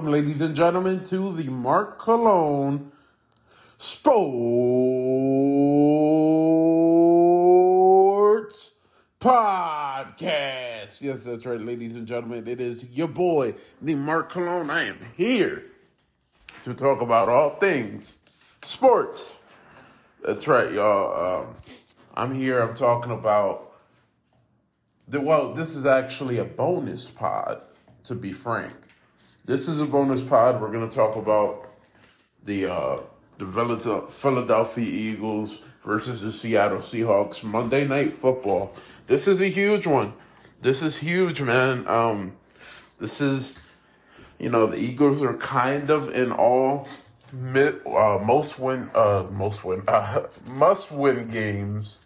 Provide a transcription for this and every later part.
Welcome, ladies and gentlemen, to the Mark Cologne Sports Podcast. Yes, that's right, ladies and gentlemen. It is your boy, the Mark Cologne. I am here to talk about all things sports. That's right, y'all. Um, I'm here. I'm talking about the. Well, this is actually a bonus pod, to be frank. This is a bonus pod. We're going to talk about the uh, the Philadelphia Eagles versus the Seattle Seahawks Monday Night Football. This is a huge one. This is huge, man. Um, this is, you know, the Eagles are kind of in all mid, uh, most win, uh, most win, uh, must win games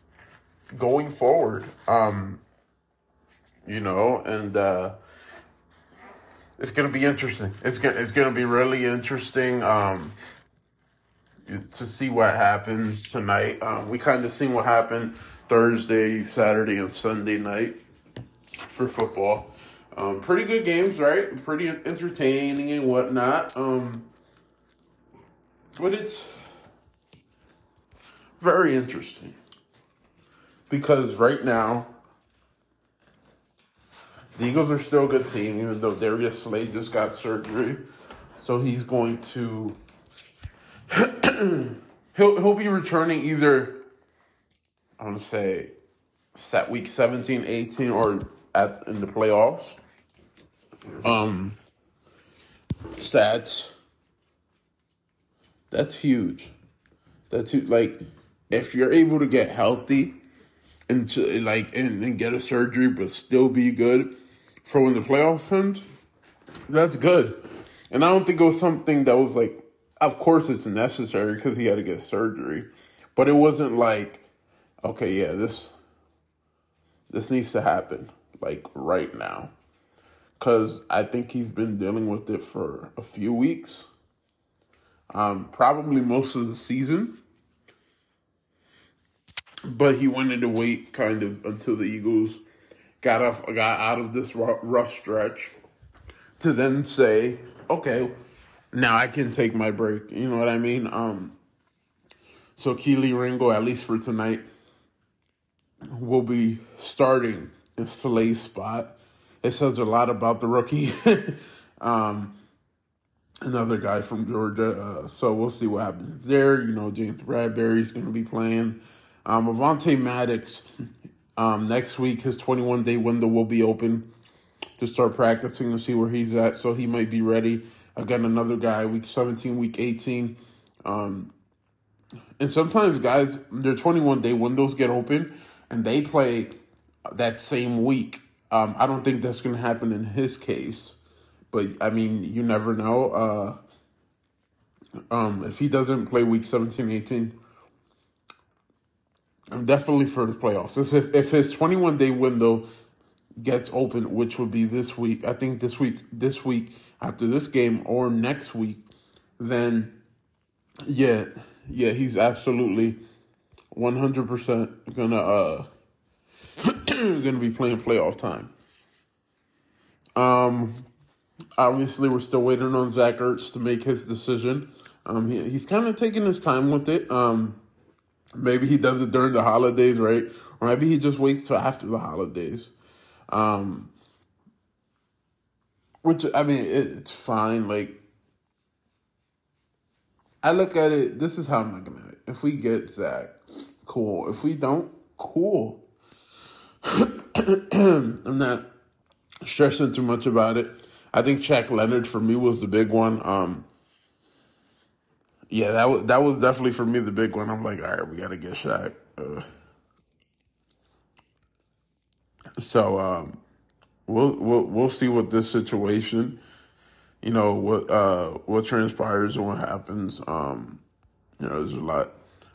going forward. Um, you know, and uh, it's gonna be interesting. It's gonna it's gonna be really interesting. Um, to see what happens tonight. Um, we kind of seen what happened Thursday, Saturday, and Sunday night for football. Um, pretty good games, right? Pretty entertaining and whatnot. Um, but it's very interesting because right now the Eagles are still a good team, even though Darius Slay just got surgery. So he's going to he'll he'll be returning either I want to say set week 17, 18 or at in the playoffs. Um stats that's huge. That's huge. like if you're able to get healthy and to like and, and get a surgery but still be good for when the playoffs comes, that's good. And I don't think it was something that was like of course it's necessary because he had to get surgery, but it wasn't like, okay, yeah, this this needs to happen like right now, because I think he's been dealing with it for a few weeks, um, probably most of the season. But he wanted to wait kind of until the Eagles got off, got out of this rough stretch to then say, okay, now I can take my break. You know what I mean? Um, so Kelee Ringo, at least for tonight, will be starting in Slay's spot. It says a lot about the rookie. um, another guy from Georgia. Uh, so we'll see what happens there. You know, James Bradberry's going to be playing. Um, Avonte Maddox, um, next week, his 21 day window will be open to start practicing to see where he's at. So he might be ready. Again, another guy, week 17, week 18. Um, and sometimes guys, their 21 day windows get open and they play that same week. Um, I don't think that's going to happen in his case, but I mean, you never know. Uh, um, if he doesn't play week 17, 18, I'm definitely for the playoffs. If, if his 21 day window gets open, which would be this week, I think this week, this week, after this game or next week, then yeah, yeah, he's absolutely 100% gonna uh gonna be playing playoff time. Um, obviously, we're still waiting on Zach Ertz to make his decision. Um, he, he's kind of taking his time with it. Um, maybe he does it during the holidays, right? Or maybe he just waits till after the holidays. Um, which I mean, it's fine. Like, I look at it. This is how I'm looking at it. If we get Zach, cool. If we don't, cool. I'm not stressing too much about it. I think Shaq Leonard for me was the big one. Um, yeah, that was that was definitely for me the big one. I'm like, all right, we got to get Shaq. Uh, so um, we'll we'll we'll see what this situation, you know, what uh what transpires and what happens. Um, you know, there's a lot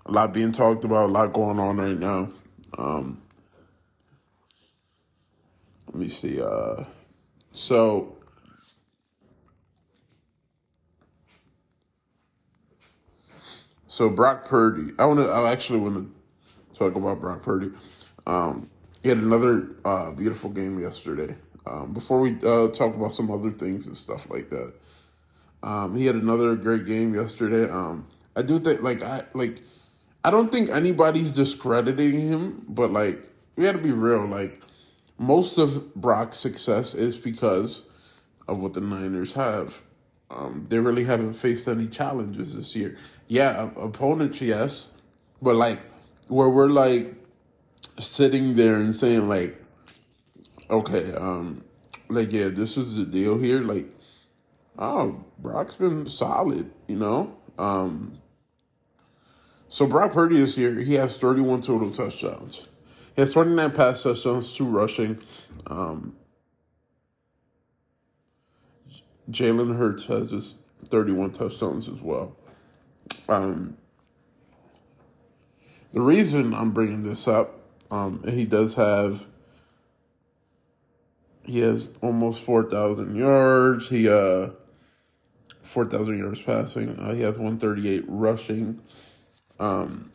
a lot being talked about, a lot going on right now. Um, let me see. Uh, so. So Brock Purdy, I want to. I actually want to talk about Brock Purdy. Um, he had another uh, beautiful game yesterday. Um, before we uh, talk about some other things and stuff like that, Um, he had another great game yesterday. Um, I do think like I like I don't think anybody's discrediting him, but like we got to be real. Like most of Brock's success is because of what the Niners have. Um, they really haven't faced any challenges this year. Yeah, opponents, yes, but like where we're like sitting there and saying like, okay, um, like yeah, this is the deal here. Like, oh, Brock's been solid, you know. Um, so Brock Purdy this year, he has 31 total touchdowns. He has 29 pass touchdowns, two rushing. Um, Jalen Hurts has his 31 touchdowns as well. Um, the reason I'm bringing this up, um, he does have, he has almost 4,000 yards. He, uh, 4,000 yards passing. Uh, he has 138 rushing. Um,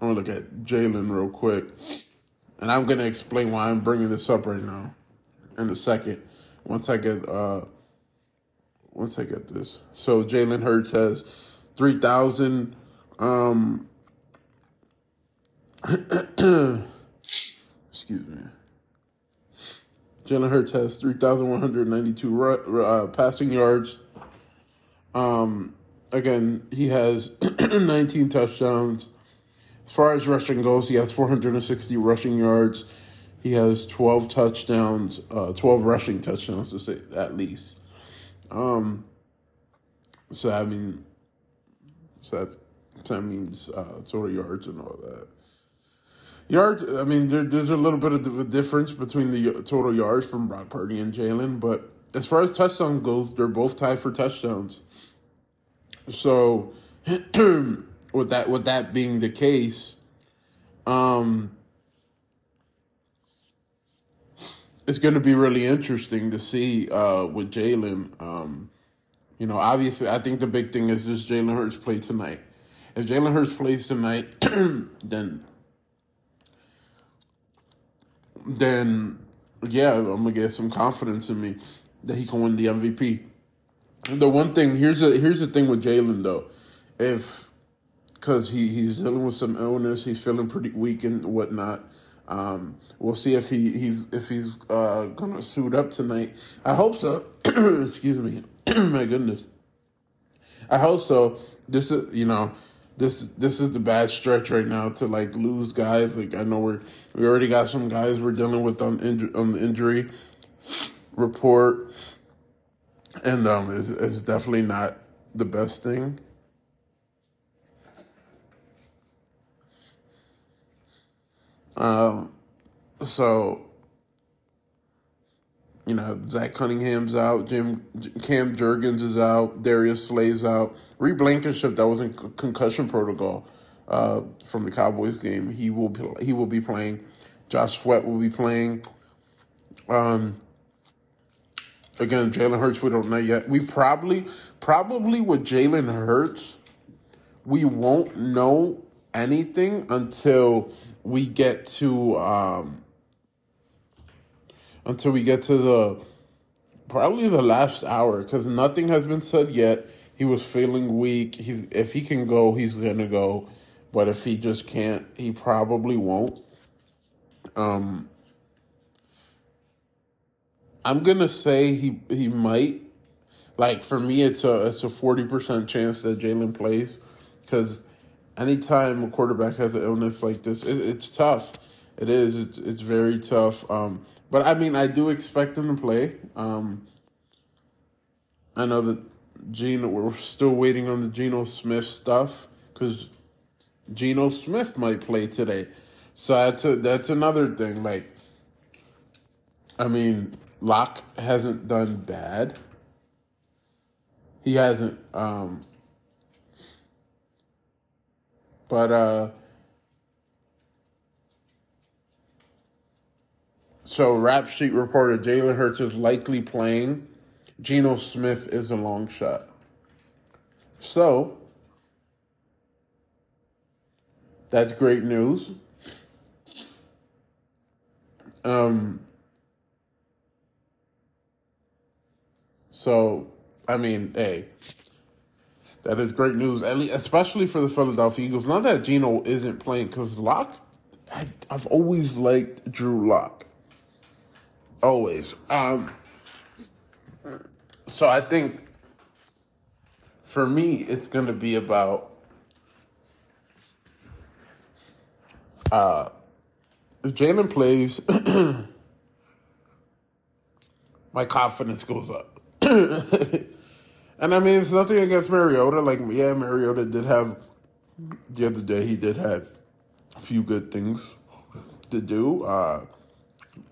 I'm gonna look at Jalen real quick, and I'm gonna explain why I'm bringing this up right now in a second. Once I get uh, once I get this, so Jalen Hurts has three thousand. Um, excuse me. Jalen Hurts has 3,192 uh, passing yards. Um, again, he has 19 touchdowns. As far as rushing goes, he has 460 rushing yards. He has 12 touchdowns, uh, 12 rushing touchdowns to say at least. Um, so I mean, so that that means uh, total yards and all that. Yards, I mean, there, there's a little bit of a difference between the total yards from Brock Purdy and Jalen, but as far as touchdown goes, they're both tied for touchdowns. So with that with that being the case, um it's going to be really interesting to see uh, with Jalen. Um, you know, obviously, I think the big thing is just Jalen Hurts play tonight. If Jalen Hurts plays tonight, then then yeah, I'm gonna get some confidence in me that he can win the MVP. The one thing here's a here's the thing with Jalen though, if because he he's dealing with some illness, he's feeling pretty weak and whatnot. Um, we'll see if he, he if he's uh, gonna suit up tonight. I hope so. Excuse me. My goodness. I hope so. This is you know this this is the bad stretch right now to like lose guys. Like I know we're we already got some guys we're dealing with on inju- on the injury report and um, it's, it's definitely not the best thing. Um, so you know, Zach Cunningham's out, Jim Cam Jurgens is out, Darius Slay's out, Reed Blankenship that was in concussion protocol uh, from the Cowboys game. He will be, he will be playing. Josh Sweat will be playing. Um, again, Jalen Hurts, we don't know yet. We probably, probably with Jalen Hurts, we won't know anything until we get to, um, until we get to the, probably the last hour, because nothing has been said yet. He was feeling weak. He's if he can go, he's gonna go, but if he just can't, he probably won't. Um, I'm gonna say he he might. Like for me, it's a it's a forty percent chance that Jalen plays, because anytime a quarterback has an illness like this, it, it's tough. It is. It's it's very tough. Um, but I mean, I do expect him to play. Um, I know that Gene. We're still waiting on the Geno Smith stuff because Geno Smith might play today. So that's a, that's another thing. Like, I mean, Lock hasn't done bad. He hasn't um but uh so Rap Sheet reported Jalen Hurts is likely playing. Geno Smith is a long shot. So that's great news. Um So I mean, hey, that is great news, especially for the Philadelphia Eagles. Not that Geno isn't playing, because Lock, I, I've always liked Drew Lock. Always. Um, so I think for me, it's going to be about uh, if Jalen plays, my confidence goes up. and I mean, it's nothing against Mariota. Like, yeah, Mariota did have the other day. He did have a few good things to do, uh,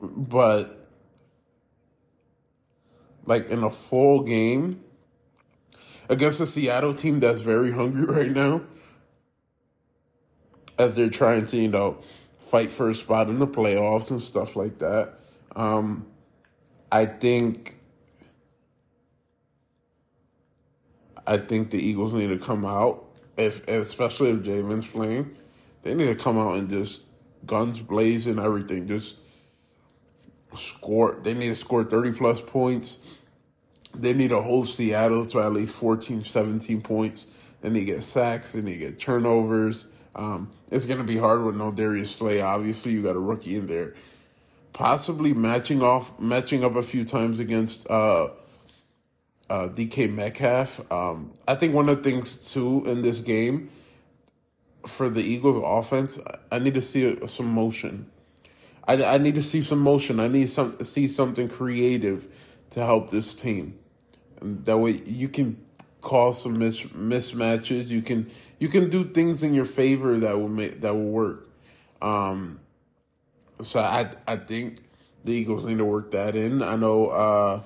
but like in a full game against a Seattle team that's very hungry right now, as they're trying to, you know, fight for a spot in the playoffs and stuff like that. Um, I think I think the Eagles need to come out if especially if Jalen's playing, they need to come out and just guns blazing everything. Just score they need to score 30 plus points. They need to hold Seattle to at least 14, 17 points. Then they get sacks, then they get turnovers. Um, it's going to be hard with no Darius Slay. Obviously, you got a rookie in there. Possibly matching off, matching up a few times against uh, uh, DK Metcalf. Um, I think one of the things too in this game for the Eagles offense, I need to see some motion. I, I need to see some motion. I need some see something creative to help this team. And that way you can cause some mis- mismatches. You can you can do things in your favor that will make that will work. Um, so I I think the Eagles need to work that in. I know uh,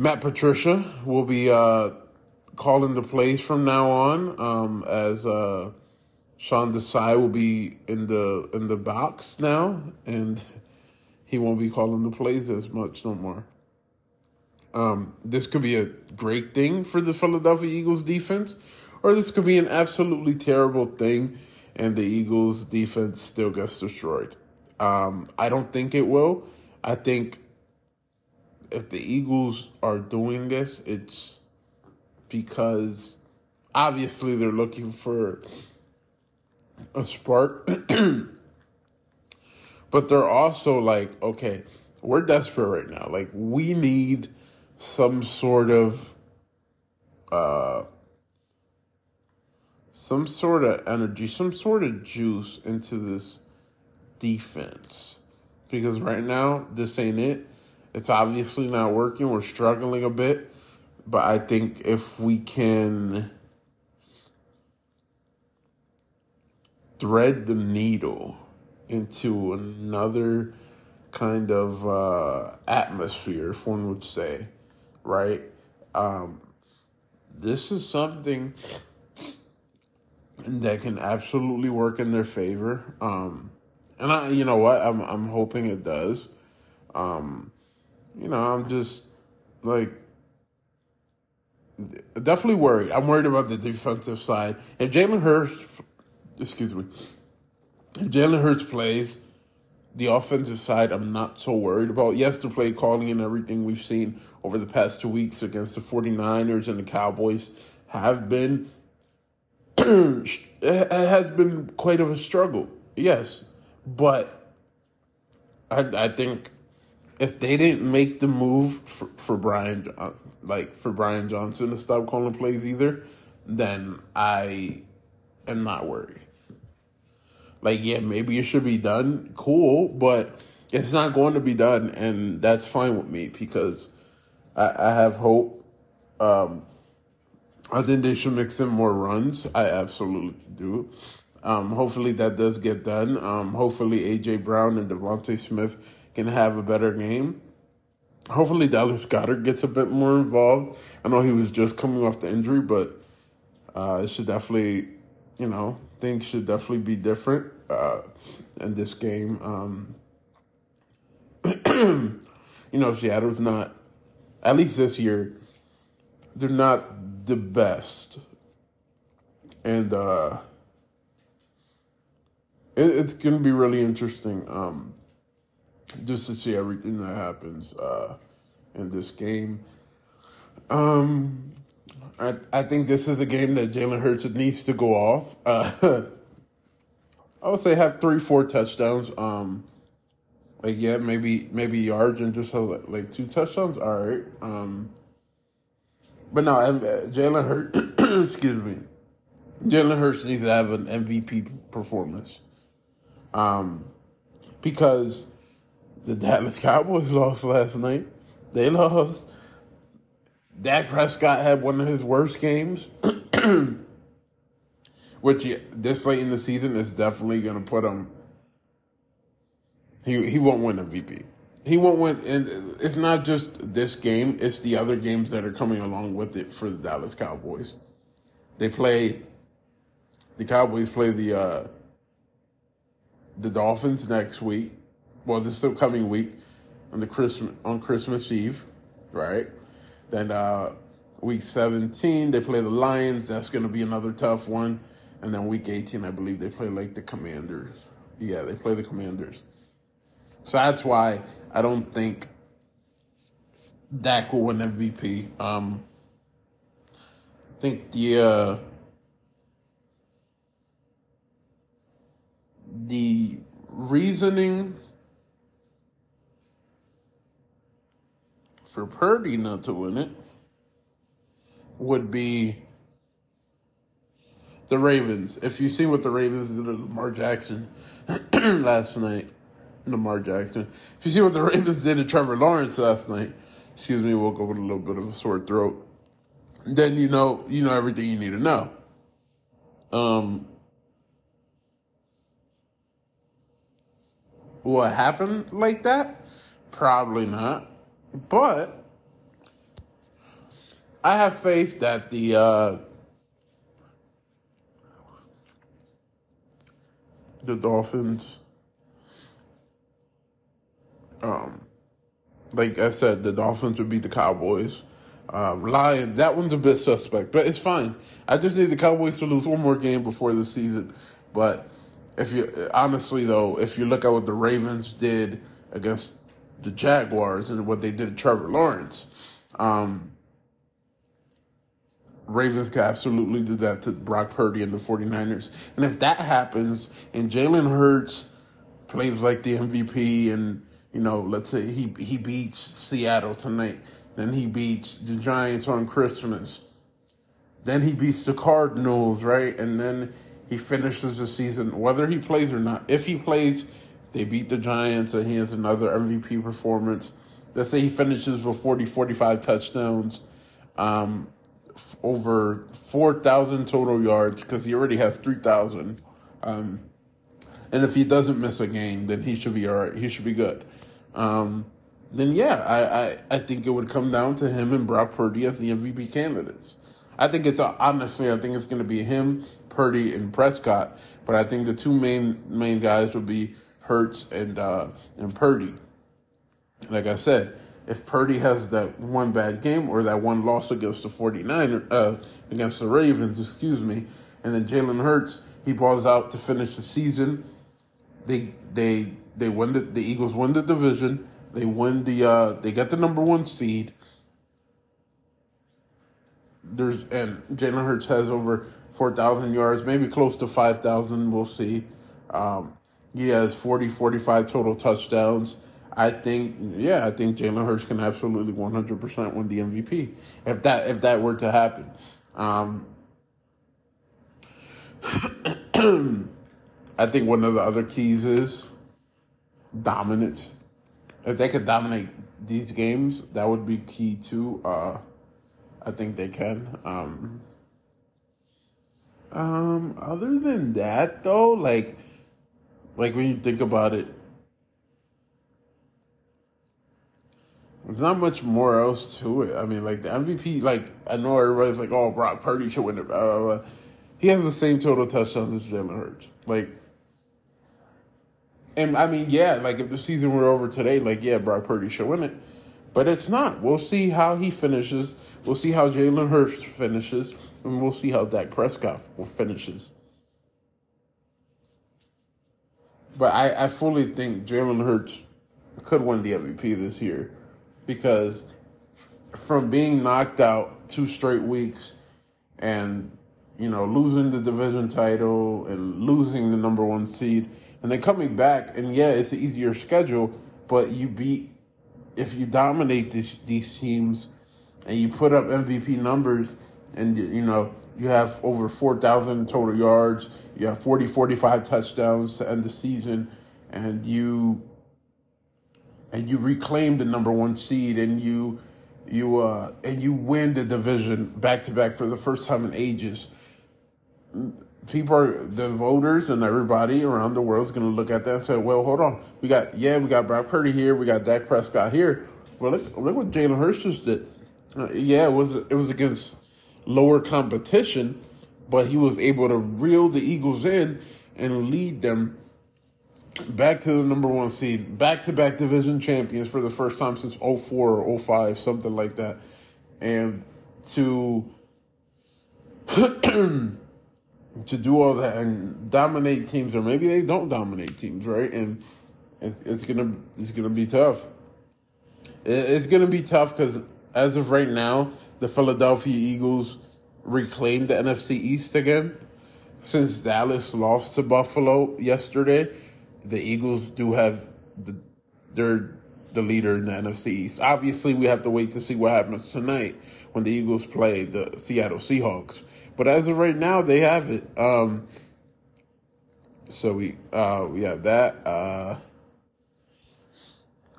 Matt Patricia will be uh, calling the plays from now on um, as uh, Sean Desai will be in the in the box now, and he won't be calling the plays as much no more. Um, this could be a great thing for the Philadelphia Eagles defense, or this could be an absolutely terrible thing, and the Eagles defense still gets destroyed. Um, I don't think it will. I think if the Eagles are doing this, it's because obviously they're looking for a spark. but they're also like, okay, we're desperate right now. Like we need some sort of uh some sort of energy, some sort of juice into this defense. Because right now, this ain't it. It's obviously not working. We're struggling a bit. But I think if we can thread the needle into another kind of uh, atmosphere, if one would say, right? Um, this is something that can absolutely work in their favor. Um, and I, you know what, I'm I'm hoping it does. Um, you know, I'm just like definitely worried. I'm worried about the defensive side. If Jalen Hurts, excuse me, if Jalen Hurts plays, the offensive side, I'm not so worried about. Yes, the play calling and everything we've seen over the past two weeks against the 49ers and the Cowboys have been it has been quite of a struggle. Yes, but I I think if they didn't make the move for, for Brian like for Brian Johnson to stop calling plays either, then I am not worried. Like yeah, maybe it should be done. Cool, but it's not going to be done, and that's fine with me because I, I have hope. Um, I think they should make some more runs. I absolutely do. Um, hopefully that does get done. Um, hopefully AJ Brown and DeVonta Smith can have a better game. Hopefully Dallas Goedert gets a bit more involved. I know he was just coming off the injury, but uh, it should definitely, you know, things should definitely be different uh, in this game. Um, you know, Seattle's not, at least this year, they're not the best. And uh, it, it's going to be really interesting um, just to see everything that happens uh, in this game. Um, I I think this is a game that Jalen Hurts needs to go off. Uh, I would say have three, four touchdowns. Um, like yeah, maybe maybe yards and just have like two touchdowns. All right. Um, but no, uh, Jalen Hurts. excuse me. Jalen Hurts needs to have an MVP performance. Um, because the Dallas Cowboys lost last night. They lost. Dak Prescott had one of his worst games, which this late in the season is definitely going to put him. He he won't win MVP. He won't win, and it's not just this game; it's the other games that are coming along with it for the Dallas Cowboys. They play. The Cowboys play the uh, the Dolphins next week. Well, this is the coming week on the Christmas on Christmas Eve, right? Then uh, week 17 they play the Lions. That's going to be another tough one. And then week 18, I believe they play like the Commanders. Yeah, they play the Commanders. So that's why I don't think Dak will win MVP. Um, I think the uh, the reasoning for Purdy not to win it would be the Ravens. If you see what the Ravens did to Lamar Jackson last night, Lamar Jackson. If you see what the Ravens did to Trevor Lawrence last night, excuse me, woke up with a little bit of a sore throat. Then you know you know everything you need to know. Um, what happened like that? Probably not. But I have faith that the uh, the Dolphins, um, like I said, the Dolphins would beat the Cowboys. Um, Lions, that one's a bit suspect, but it's fine. I just need the Cowboys to lose one more game before the season. But if you honestly though, if you look at what the Ravens did against the Jaguars and what they did to Trevor Lawrence. Um, Ravens could absolutely do that to Brock Purdy and the 49ers. And if that happens and Jalen Hurts plays like the MVP and, you know, let's say he, he beats Seattle tonight, then he beats the Giants on Christmas, then he beats the Cardinals, right? And then he finishes the season, whether he plays or not. If he plays, they beat the Giants, and he has another MVP performance. Let's say he finishes with 40, 45 touchdowns, um, f- over 4,000 total yards, because he already has 3,000. Um, and if he doesn't miss a game, then he should be all right. He should be good. Um, then, yeah, I, I, I think it would come down to him and Brock Purdy as the MVP candidates. I think it's, honestly, I think it's going to be him, Purdy, and Prescott. But I think the two main main guys would be Hurts and uh, and Purdy. Like I said, if Purdy has that one bad game or that one loss against the 49 uh, against the Ravens, excuse me, and then Jalen Hurts, he balls out to finish the season. They they they win the the Eagles win the division. They win the uh, they get the number one seed. There's and Jalen Hurts has over four thousand yards, maybe close to five thousand. We'll see. Um, he has 40, 45 total touchdowns. I think, yeah, I think Jalen Hurts can absolutely 100% win the MVP if that if that were to happen. Um, I think one of the other keys is dominance. If they could dominate these games, that would be key too. Uh, I think they can. Um, um, other than that, though, like like when you think about it, there's not much more else to it. I mean, like the MVP, like I know everybody's like, "Oh, Brock Purdy should win it." Blah, blah, blah. He has the same total touchdowns as Jalen Hurts. Like, and I mean, yeah, like if the season were over today, like yeah, Brock Purdy should win it, but it's not. We'll see how he finishes. We'll see how Jalen Hurts finishes, and we'll see how Dak Prescott finishes. But I, I fully think Jalen Hurts could win the MVP this year because from being knocked out two straight weeks and you know losing the division title and losing the number one seed and then coming back and yeah it's an easier schedule but you beat if you dominate this, these teams and you put up mvp numbers and you know you have over 4000 total yards you have 40 45 touchdowns to end the season and you and you reclaim the number one seed and you you uh and you win the division back to back for the first time in ages. People are the voters and everybody around the world is going to look at that and say well hold on. We got yeah we got brock purdy here we got dak prescott here. Well look, look what jalen hurts just did. Uh, yeah it was it was against lower competition but he was able to reel the eagles in and lead them back to the number one seed, back to back division champions for the first time since 04 or 05, something like that. And to to do all that and dominate teams, or maybe they don't dominate teams, right? And it's, it's gonna it's gonna be tough. It's gonna be tough because as of right now, the Philadelphia Eagles reclaimed the NFC East again since Dallas lost to Buffalo yesterday the Eagles do have the they're the leader in the NFC East. Obviously, we have to wait to see what happens tonight when the Eagles play the Seattle Seahawks. But as of right now, they have it. Um, so we uh, we have that. Uh,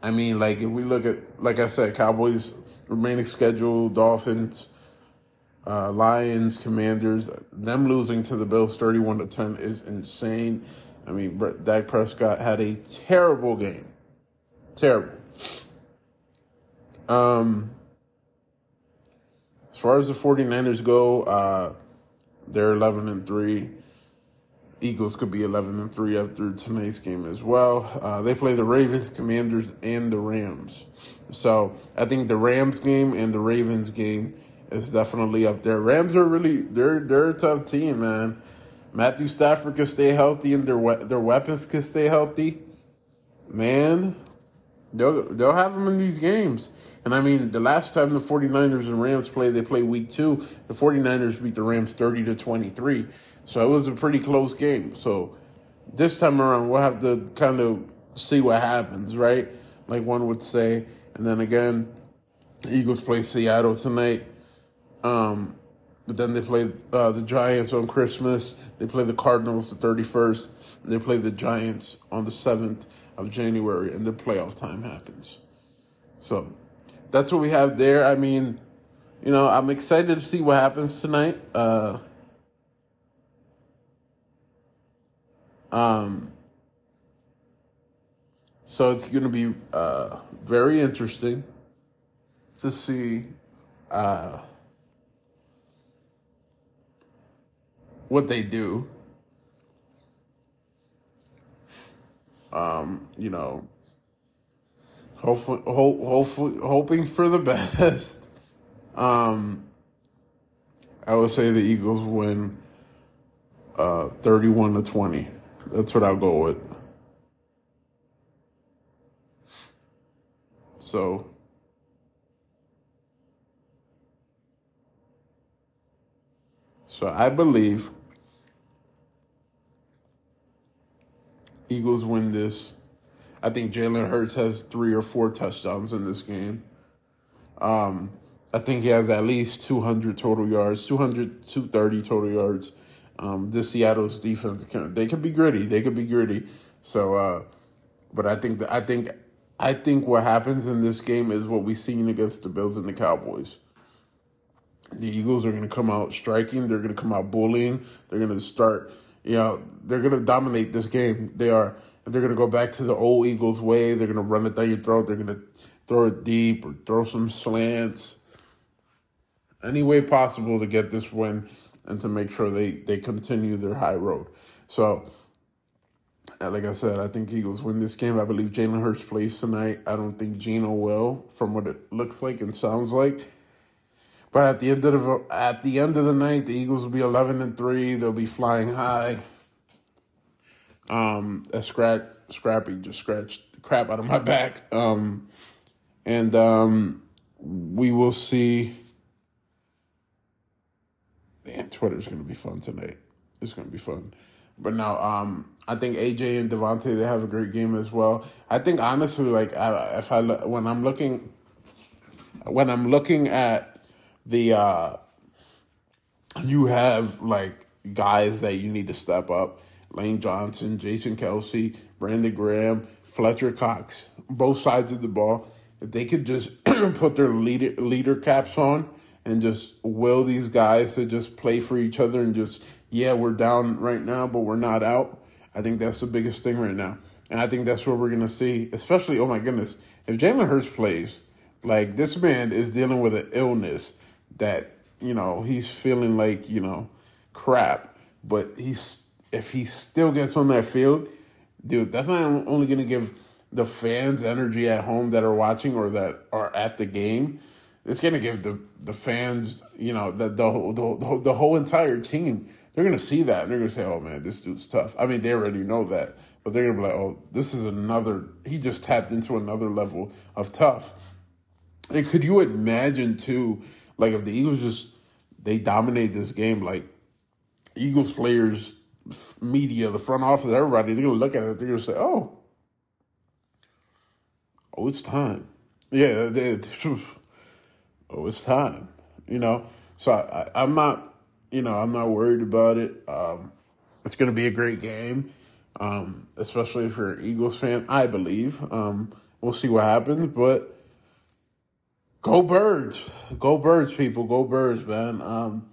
I mean, like if we look at, like I said, Cowboys remaining schedule, Dolphins, uh, Lions, Commanders, them losing to the Bills thirty-one to ten is insane. I mean, Dak Prescott had a terrible game. Terrible. Um, as far as the 49ers go, uh, they're 11 and 3. Eagles could be 11 and 3 after tonight's game as well. Uh, they play the Ravens, Commanders, and the Rams. So I think the Rams game and the Ravens game is definitely up there. Rams are really they're they're a tough team, man. Matthew Stafford can stay healthy and their their weapons can stay healthy, man, they'll they'll have them in these games. And I mean, the last time the 49ers and Rams played, they played week 2. The 49ers beat the Rams 30 to 23. So it was a pretty close game. So this time around, we'll have to kind of see what happens, right? Like one would say. And then again, the Eagles play Seattle tonight. Um, but then they play uh, the Giants on Christmas. They play the Cardinals the 31st. They play the Giants on the 7th of January, and the playoff time happens. So that's what we have there. I mean, you know, I'm excited to see what happens tonight. Uh, um, so it's going to be uh, very interesting to see. Uh, what they do. Um, you know, hopefully, hope, hopefully, hoping for the best. Um, I would say the Eagles win uh, 31 to 20. That's what I'll go with. So, so I believe Eagles win this. I think Jalen Hurts has three or four touchdowns in this game. Um, I think he has at least 200 total yards, 200, 230 total yards. Um, this Seattle's defense, they could be gritty. They could be gritty. So, uh, but I think that I think I think what happens in this game is what we've seen against the Bills and the Cowboys. The Eagles are going to come out striking. They're going to come out bullying. They're going to start you know, they're going to dominate this game. They are. They're going to go back to the old Eagles way. They're going to run it down your throat. They're going to throw it deep or throw some slants. Any way possible to get this win and to make sure they, they continue their high road. So, like I said, I think Eagles win this game. I believe Jalen Hurts plays tonight. I don't think Geno will, from what it looks like and sounds like. But at the end of the at the end of the night, the Eagles will be eleven and three. They'll be flying high. Um, a scratch, Scrappy just scratched the crap out of my back. Um, and um, we will see. Twitter's gonna be fun tonight. It's gonna be fun. But now, um, I think AJ and DeVonta they have a great game as well. I think honestly, like I, if I when I'm looking, when I'm looking at the, uh, you have like guys that you need to step up. Lane Johnson, Jason Kelce, Brandon Graham, Fletcher Cox, both sides of the ball. If they could just put their leader leader caps on and just will these guys to just play for each other and just yeah we're down right now but we're not out. I think that's the biggest thing right now, and I think that's what we're gonna see. Especially oh my goodness, if Jalen Hurts plays, like this man is dealing with an illness that you know he's feeling like you know crap, but he's if he still gets on that field, dude, that's not only gonna give the fans energy at home that are watching or that are at the game. It's gonna give the the fans, you know, the the the, the whole entire team. They're gonna see that they're gonna say, "Oh man, this dude's tough." I mean, they already know that, but they're gonna be like, "Oh, this is another." He just tapped into another level of tough. And could you imagine too, like if the Eagles just they dominate this game, like Eagles players, media, the front office, everybody, they're gonna look at it, they're gonna say, "Oh, oh, it's time. Yeah, they, oh, it's time. You know, so I, am not, you know, I'm not worried about it. Um, it's going to be a great game, um, especially if you're an Eagles fan. I believe. Um, we'll see what happens, but go birds, go birds, people, go birds, man. Um,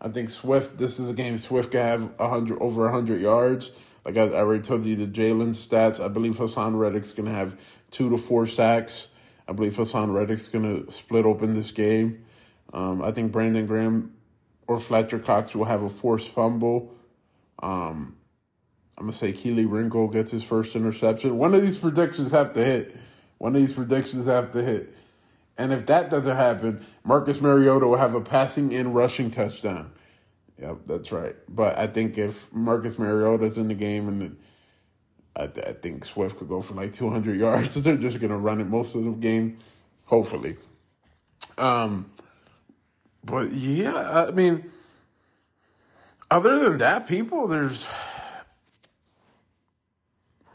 I think Swift. This is a game Swift can have hundred over hundred yards. Like I, I already told you the Jalen stats. I believe Haason Reddick's gonna have two to four sacks. I believe Haason Reddick's going to split open this game. Um, I think Brandon Graham or Fletcher Cox will have a forced fumble. Um, I'm going to say Kelee Ringo gets his first interception. One of these predictions have to hit. One of these predictions have to hit. And if that doesn't happen, Marcus Mariota will have a passing and rushing touchdown. Yep, that's right. But I think if Marcus Mariota's in the game and I, I think Swift could go for like 200 yards. They're just going to run it most of the game, hopefully. Um, but yeah, I mean, other than that, people, there's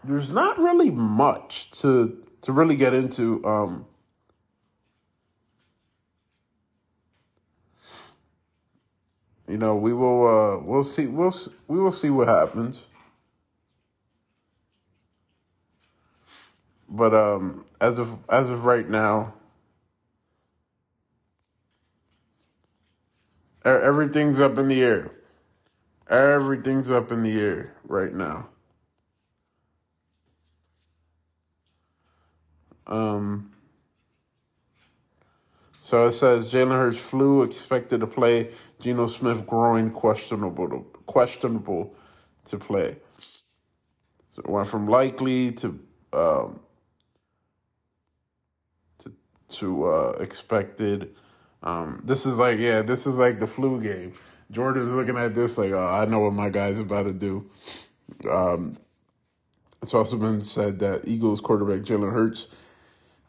there's not really much to to really get into. Um, you know, we will uh, we'll see we'll we will see what happens. But um, as of as of right now, everything's up in the air. Everything's up in the air right now. Um, so it says Jalen Hurts flu expected to play. Geno Smith groin questionable to, questionable to play. So it went from likely to um, to uh, expected. Um, this is like, yeah, this is like the flu game. Jordan's looking at this like, oh, I know what my guy's about to do. Um, it's also been said that Eagles quarterback Jalen Hurts,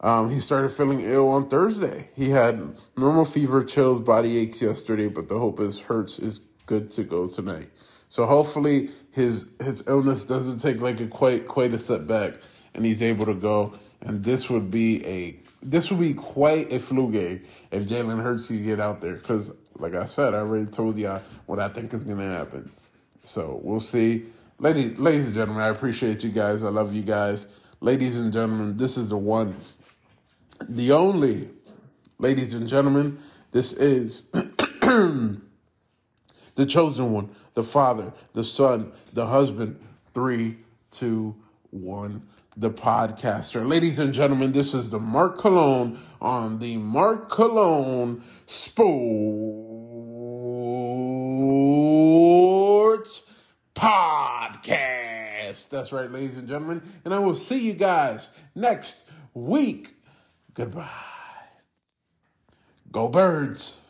um, he started feeling ill on Thursday. He had normal fever, chills, body aches yesterday, but the hope is Hurts is good to go tonight. So hopefully his his illness doesn't take like a quite quite a setback, and he's able to go. And this would be a this would be quite a flu game if Jalen Hurts could get out there. Because, like I said, I already told y'all what I think is going to happen. So we'll see. Ladies, ladies and gentlemen, I appreciate you guys. I love you guys. Ladies and gentlemen, this is the one, the only. Ladies and gentlemen, this is the chosen one, the Father, the Son, the husband. Three, two, one the podcaster. Ladies and gentlemen, this is the Mark Cologne on the Mark Cologne Sports Podcast. That's right, ladies and gentlemen. And I will see you guys next week. Goodbye. Go Birds.